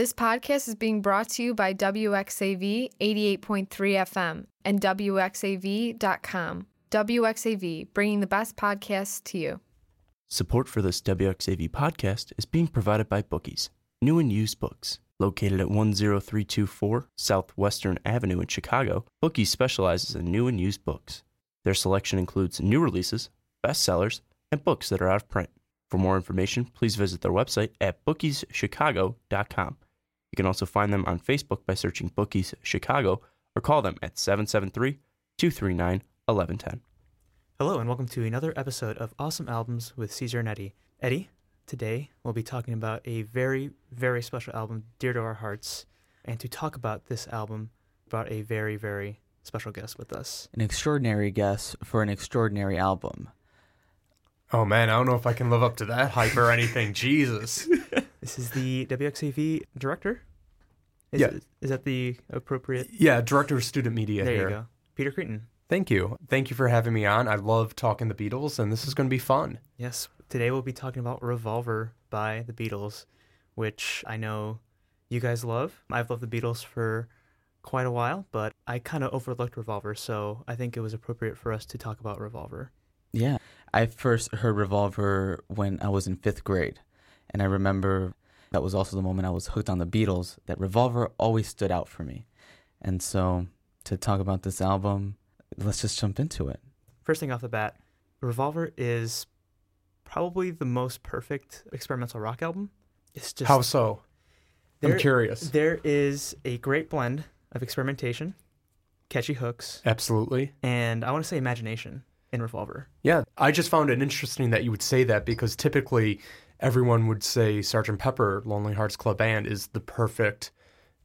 This podcast is being brought to you by WXAV 88.3 FM and WXAV.com. WXAV, bringing the best podcasts to you. Support for this WXAV podcast is being provided by Bookies, new and used books. Located at 10324 Southwestern Avenue in Chicago, Bookies specializes in new and used books. Their selection includes new releases, bestsellers, and books that are out of print. For more information, please visit their website at bookieschicago.com. You can also find them on Facebook by searching Bookies Chicago or call them at 773 239 1110. Hello, and welcome to another episode of Awesome Albums with Caesar and Eddie. Eddie, today we'll be talking about a very, very special album dear to our hearts. And to talk about this album, brought a very, very special guest with us. An extraordinary guest for an extraordinary album. Oh man, I don't know if I can live up to that hype or anything. Jesus. This is the WXAV director. Is, Yeah. Is that the appropriate? Yeah, director of student media there here. you go. Peter Cretan. Thank you. Thank you for having me on. I love talking the Beatles, and this is going to be fun. Yes. Today we'll be talking about Revolver by the Beatles, which I know you guys love. I've loved the Beatles for quite a while, but I kind of overlooked Revolver, so I think it was appropriate for us to talk about Revolver. Yeah. I first heard Revolver when I was in fifth grade. And I remember that was also the moment I was hooked on the Beatles, that Revolver always stood out for me. And so to talk about this album, let's just jump into it. First thing off the bat, Revolver is probably the most perfect experimental rock album. It's just How so? there, I'm curious. There is a great blend of experimentation, catchy hooks, Absolutely. and I want to say imagination in Revolver. Yeah, I just found it interesting that you would say that because typically everyone would say Sergeant Pepper Lonely Hearts Club Band is the perfect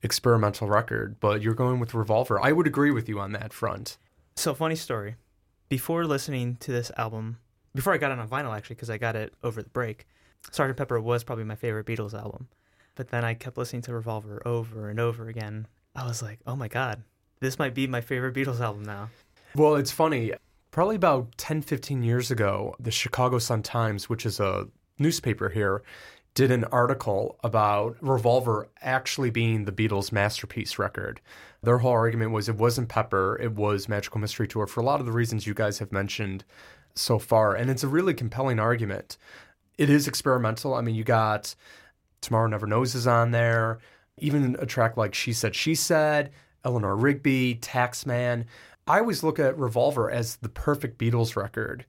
experimental record, but you're going with Revolver. I would agree with you on that front. So, funny story. Before listening to this album, before I got it on vinyl, actually, because I got it over the break, Sergeant Pepper was probably my favorite Beatles album. But then I kept listening to Revolver over and over again. I was like, oh my God, this might be my favorite Beatles album now. Well, it's funny. Probably about 10, 15 years ago, the Chicago Sun-Times, which is a newspaper here, did an article about Revolver actually being the Beatles' masterpiece record. Their whole argument was it wasn't Pepper, it was Magical Mystery Tour for a lot of the reasons you guys have mentioned so far. And it's a really compelling argument. It is experimental. I mean, you got Tomorrow Never Knows is on there. Even a track like She Said, She Said, Eleanor Rigby, Taxman. I always look at Revolver as the perfect Beatles record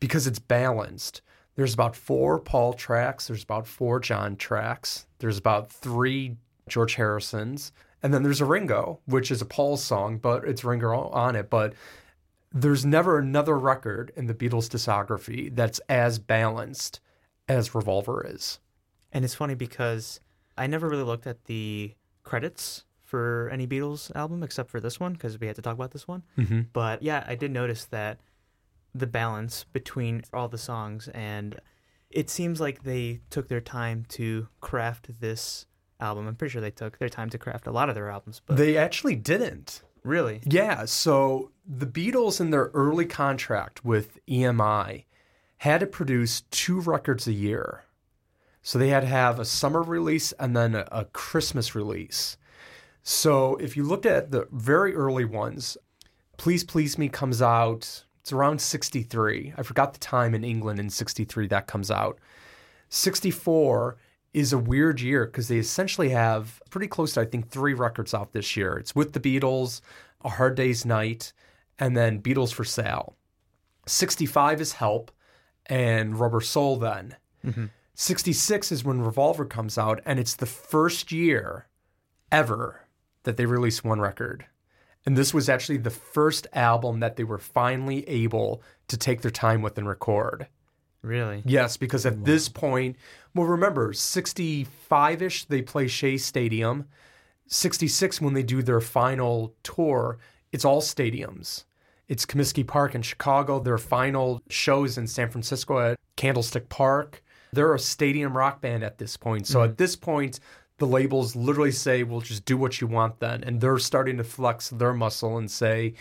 because it's balanced. There's about four Paul tracks, there's about four John tracks, there's about three George Harrisons, and then there's a Ringo, which is a Paul song, but it's Ringo on it. But there's never another record in the Beatles discography that's as balanced as Revolver is. And it's funny because I never really looked at the credits for any Beatles album except for this one because we had to talk about this one. Mm-hmm. But yeah, I did notice that the balance between all the songs and it seems like they took their time to craft this album. I'm pretty sure they took their time to craft a lot of their albums, but They actually didn't. really, Yeah, so the Beatles in their early contract with EMI had to produce two records a year. So they had to have a summer release and then a, a Christmas release. So if you looked at the very early ones, Please Please Me comes out, it's around 63. I forgot the time in England in 63 that comes out. 64 is a weird year because they essentially have pretty close to, I think, three records out this year. It's with the Beatles, A Hard Day's Night, and then Beatles for Sale. 65 is Help and Rubber Soul then. Mm-hmm. 66 is when Revolver comes out, and it's the first year ever that they release one record. And this was actually the first album that they were finally able to take their time with and record. really. Yes, because at this point, well, remember, 65 ish, they play Shea Stadium. 66, when they do their final tour, it's all stadiums. It's Comiskey Park in Chicago. Their final shows in San Francisco at Candlestick Park. They're a stadium rock band at this point. So mm. at this point, the labels literally say, "We'll just do what you want then," and they're starting to flex their muscle and say,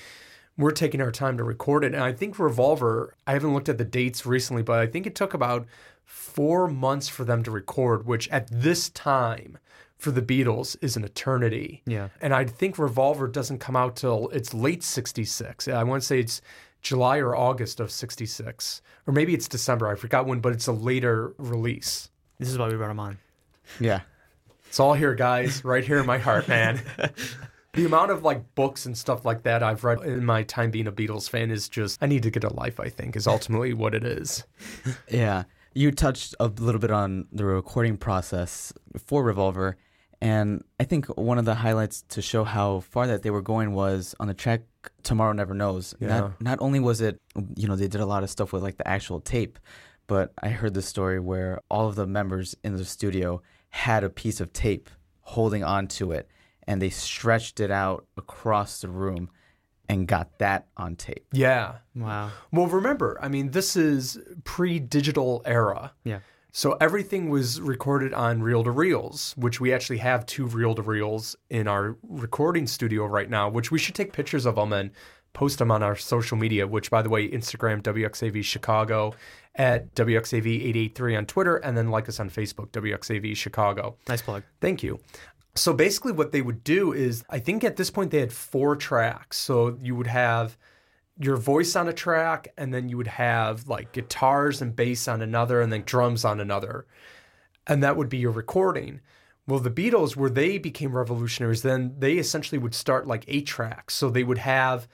"We're taking our time to record it." And I think Revolver. I haven't looked at the dates recently, but I think it took about four months for them to record, which at this time for the Beatles is an eternity. Yeah. And I think Revolver doesn't come out till it's late 66. I want to say it's July or August of 66. Or maybe it's December. I forgot when, but it's a later release. This is why we brought him on. Yeah. It's all here, guys, right here in my heart, man. the amount of like books and stuff like that I've read in my time being a Beatles fan is just, I need to get a life, I think, is ultimately what it is. Yeah. You touched a little bit on the recording process for Revolver. And I think one of the highlights to show how far that they were going was on the track Tomorrow Never Knows. Yeah. Not, not only was it, you know, they did a lot of stuff with like the actual tape, but I heard the story where all of the members in the studio had a piece of tape holding onto it and they stretched it out across the room and got that on tape. Yeah. Wow. Well, remember, I mean, this is pre digital era. Yeah. So everything was recorded on reel to reels, which we actually have two reel to reels in our recording studio right now, which we should take pictures of them and post them on our social media, which, by the way, Instagram, WXAV Chicago, at WXAV883 on Twitter, and then like us on Facebook, WXAV Chicago. Nice plug. Thank you. So basically, what they would do is, I think at this point they had four tracks. So you would have your voice on a track, and then you would have like guitars and bass on another, and then drums on another. And that would be your recording. Well, the Beatles, where they became revolutionaries, then they essentially would start like eight tracks. So they would have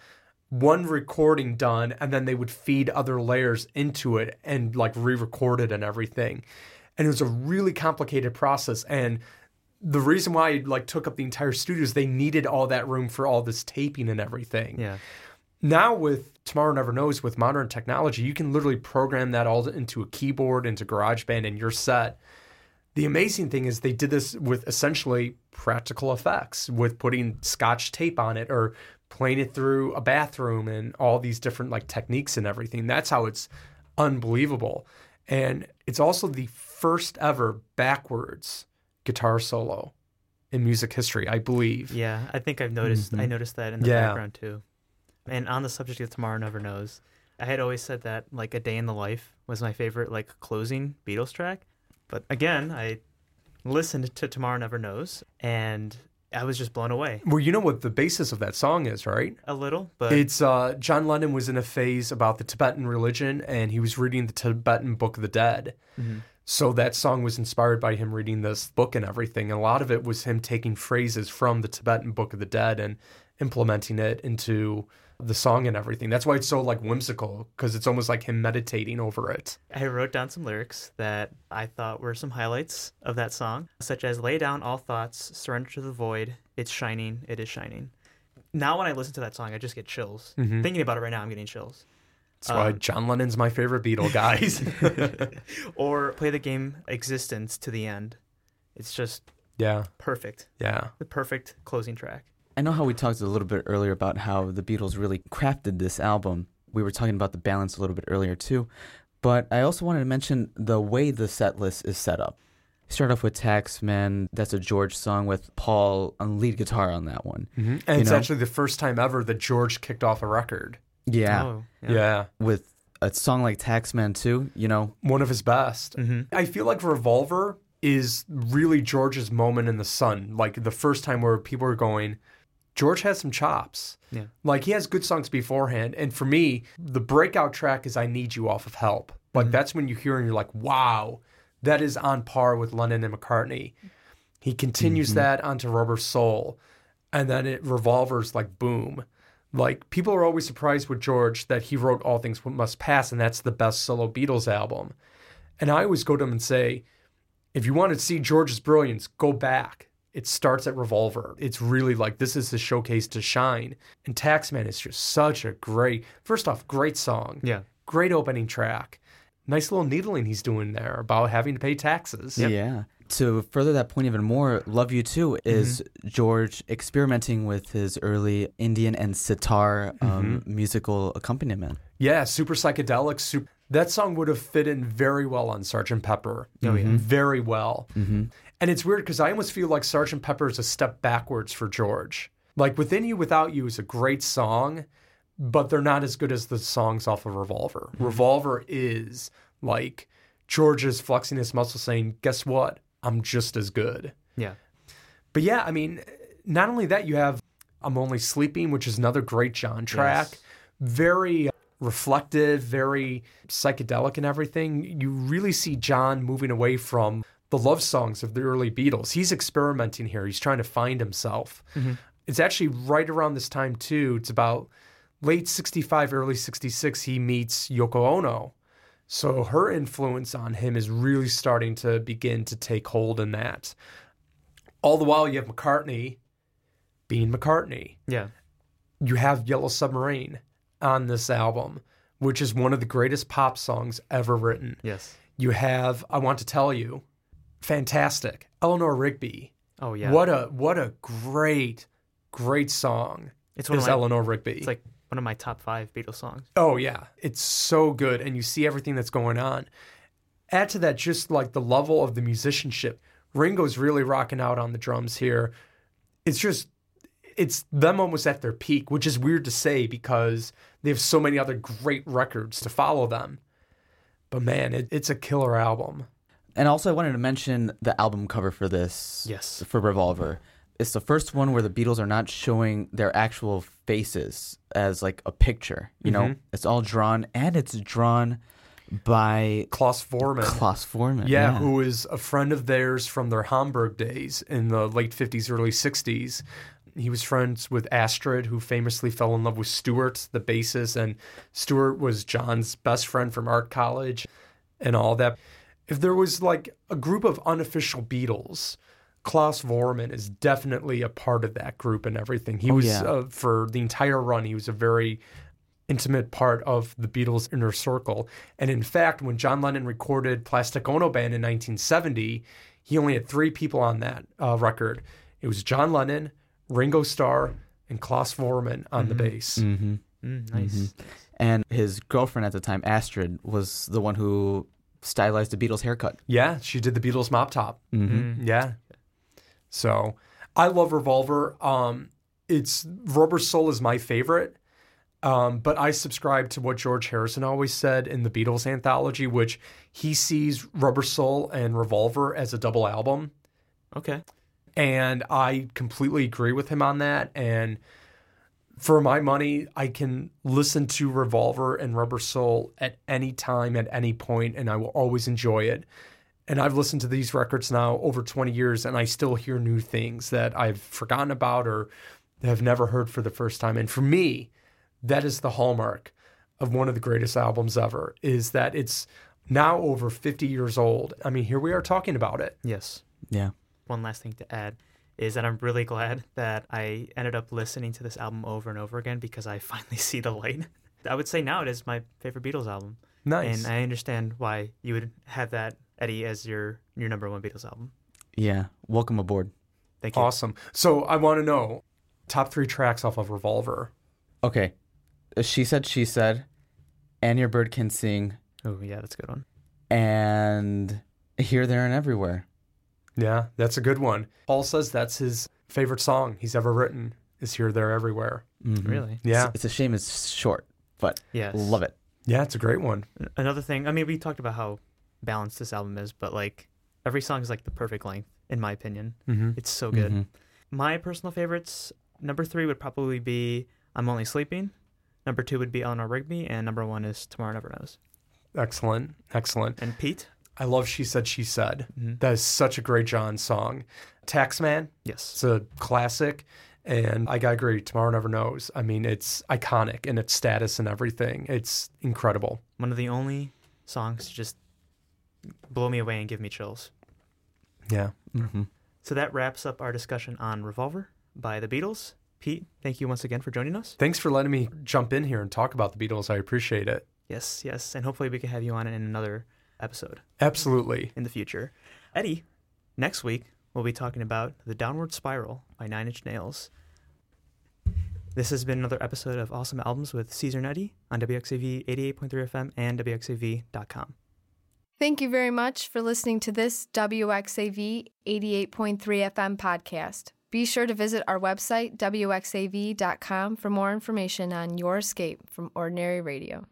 one recording done, and then they would feed other layers into it and like re record it and everything. And it was a really complicated process. And the reason why it like took up the entire studio is they needed all that room for all this taping and everything. Yeah. Now with Tomorrow Never Knows with modern technology, you can literally program that all into a keyboard, into GarageBand, and you're set. The amazing thing is they did this with essentially practical effects, with putting scotch tape on it or playing it through a bathroom and all these different like techniques and everything. That's how it's unbelievable. And it's also the first ever backwards guitar solo in music history, I believe. Yeah. I think I've noticed. I mm-hmm. noticed that in the Yeah. background too. And on the subject of Tomorrow Never Knows, I had always said that like A Day in the Life was my favorite like closing Beatles track. But again, I listened to Tomorrow Never Knows and I was just blown away Well, you know what the basis of that song is, right? a little, but It's uh, John Lennon was in a phase about the Tibetan religion, and he was reading the Tibetan Book of the Dead. Mm-hmm. So that song was inspired by him reading this book and everything. And a lot of it was him taking phrases from the Tibetan Book of the Dead and implementing it into the song and everything. That's why it's so like whimsical because it's almost like him meditating over it. I wrote down some lyrics that I thought were some highlights of that song, such as lay down all thoughts, surrender to the void, it's shining, it is shining. Now when I listen to that song, I just get chills. Thinking about it right now, I'm getting chills. That's why Um, John Lennon's my favorite Beatle, guys. or play the game existence to the end. It's just yeah, perfect. yeah. The perfect closing track. I know how we talked a little bit earlier about how the Beatles really crafted this album. We were talking about the balance a little bit earlier too, but I also wanted to mention the way the set list is set up. Start off with Taxman. That's a George song with Paul on lead guitar on that one. And You it's know? actually the first time ever that George kicked off a record. Yeah, Oh, yeah. with a song like Taxman too. You know, one of his best. Mhm. I feel like Revolver is really George's moment in the sun. Like the first time where people are going, George has some chops. Yeah. Like he has good songs beforehand. And for me, the breakout track is I Need You Off of Help. Like mm-hmm. that's when you hear and you're like, wow, that is on par with Lennon and McCartney. He continues mm-hmm. that onto Rubber Soul. And then it revolvers like boom. Like people are always surprised with George that he wrote All Things Must Pass, and that's the best solo Beatles album. And I always go to him and say, if you want to see George's brilliance, go back. It starts at Revolver. It's really like this is the showcase to shine. And Taxman is just such a great, first off, great song. Yeah. Great opening track. Nice little needling he's doing there about having to pay taxes. Yeah. To further that point even more, Love You Too is George experimenting with his early Indian and sitar um, musical accompaniment. Yeah, super psychedelic. Super. That song would have fit in very well on Sergeant Pepper. Oh, yeah. very well. Mm-hmm. And it's weird because I almost feel like Sergeant Pepper is a step backwards for George. Like Within You Without You is a great song, but they're not as good as the songs off of Revolver. Mm-hmm. Revolver is like George's flexing his muscle saying, Guess what? I'm just as good. Yeah. But yeah, I mean, not only that, you have I'm Only Sleeping, which is another great John track. Yes. Very uh, reflective, very psychedelic and everything. You really see John moving away from the love songs of the early Beatles. He's experimenting here. He's trying to find himself. Mm-hmm. It's actually right around this time too. It's about late 65, early 66 he meets Yoko Ono. So her influence on him is really starting to begin to take hold in that. All the while you have McCartney being McCartney Yeah. you have Yellow Submarine on this album, which is one of the greatest pop songs ever written. Yes. You have I Want to Tell You, fantastic. Eleanor Rigby. Oh yeah. What a what a great great song. It's one of my, Eleanor Rigby. It's like one of my top five Beatles songs. Oh yeah, it's so good, and you see everything that's going on. Add to that just like the level of the musicianship. Ringo's really rocking out on the drums here. It's just, it's them almost at their peak, which is weird to say because they have so many other great records to follow them. But man, it, it's a killer album. And also, I wanted to mention the album cover for this. Yes. For Revolver. It's the first one where the Beatles are not showing their actual faces as like a picture. You know, Mhm. it's all drawn, and it's drawn by Klaus Voormann. Klaus Voormann. Yeah, who is a friend of theirs from their Hamburg days in the late 50s, early 60s. He was friends with Astrid, who famously fell in love with Stuart, the bassist, and Stuart was John's best friend from art college and all that. If there was like a group of unofficial Beatles, Klaus Voormann is definitely a part of that group and everything. He Oh, was, yeah. uh, for the entire run, he was a very intimate part of the Beatles' inner circle. And in fact, when John Lennon recorded Plastic Ono Band in 1970, he only had three people on that uh, record. It was John Lennon, Ringo Starr, and Klaus Voormann on the bass. Mm-hmm. Mm, nice. And his girlfriend at the time, Astrid, was the one who stylized the Beatles' haircut. Yeah, she did the Beatles mop top. Mm-hmm. Yeah. So I love Revolver. Um, it's Rubber Soul is my favorite. Um, but I subscribe to what George Harrison always said in the Beatles anthology, which he sees Rubber Soul and Revolver as a double album. Okay. And I completely agree with him on that. And for my money, I can listen to Revolver and Rubber Soul at any time, at any point, and I will always enjoy it. And I've listened to these records now over 20 years, and I still hear new things that I've forgotten about or have never heard for the first time. And for me, that is the hallmark of one of the greatest albums ever, is that it's now over 50 years old. I mean, here we are talking about it. Yes. Yeah. One last thing to add is that I'm really glad that I ended up listening to this album over and over again because I finally see the light. I would say now it is my favorite Beatles album. Nice. And I understand why you would have that Eddie as your your number one Beatles album. Yeah. Welcome aboard. Thank you. Awesome. So I want to know top three tracks off of Revolver. Okay. Uh, she said, she said, and your bird can sing, Oh yeah, that's a good one. and here, there, and everywhere. Yeah, that's a good one. Paul says that's his favorite song he's ever written. Is here, there, everywhere. Mhm. Really? Yeah, It's, it's a shame it's short, but Yes. love it. yeah, it's a great one. Another thing, I mean, we talked about how balanced this album is, but like every song is like the perfect length, in my opinion. Mm-hmm. It's so good. Mhm. My personal favorites, number three would probably be I'm Only Sleeping. Number two would be Eleanor Rigby, and number one is Tomorrow Never Knows. Excellent, excellent. And Pete, I love She Said, She Said. Mhm. That is such a great John song. Taxman, yes, it's a classic. And I gotta agree, Tomorrow Never Knows. I mean, it's iconic in its status and everything. It's incredible. one of the only songs to just blow me away and give me chills. Yeah. Mhm. So that wraps up our discussion on Revolver by the Beatles. Pete, thank you once again for joining us. Thanks for letting me jump in here and talk about the Beatles. I appreciate it. Yes, yes, and hopefully we can have you on in another episode Absolutely. in the future. Eddie, next week we'll be talking about The Downward Spiral by Nine Inch Nails. This has been another episode of Awesome Albums with Caesar and Eddie on WXAV 88.3 FM and WXAV.com. Thank you very much for listening to this WXAV 88.3 FM podcast. Be sure to visit our website, WXAV.com, for more information on your escape from ordinary radio.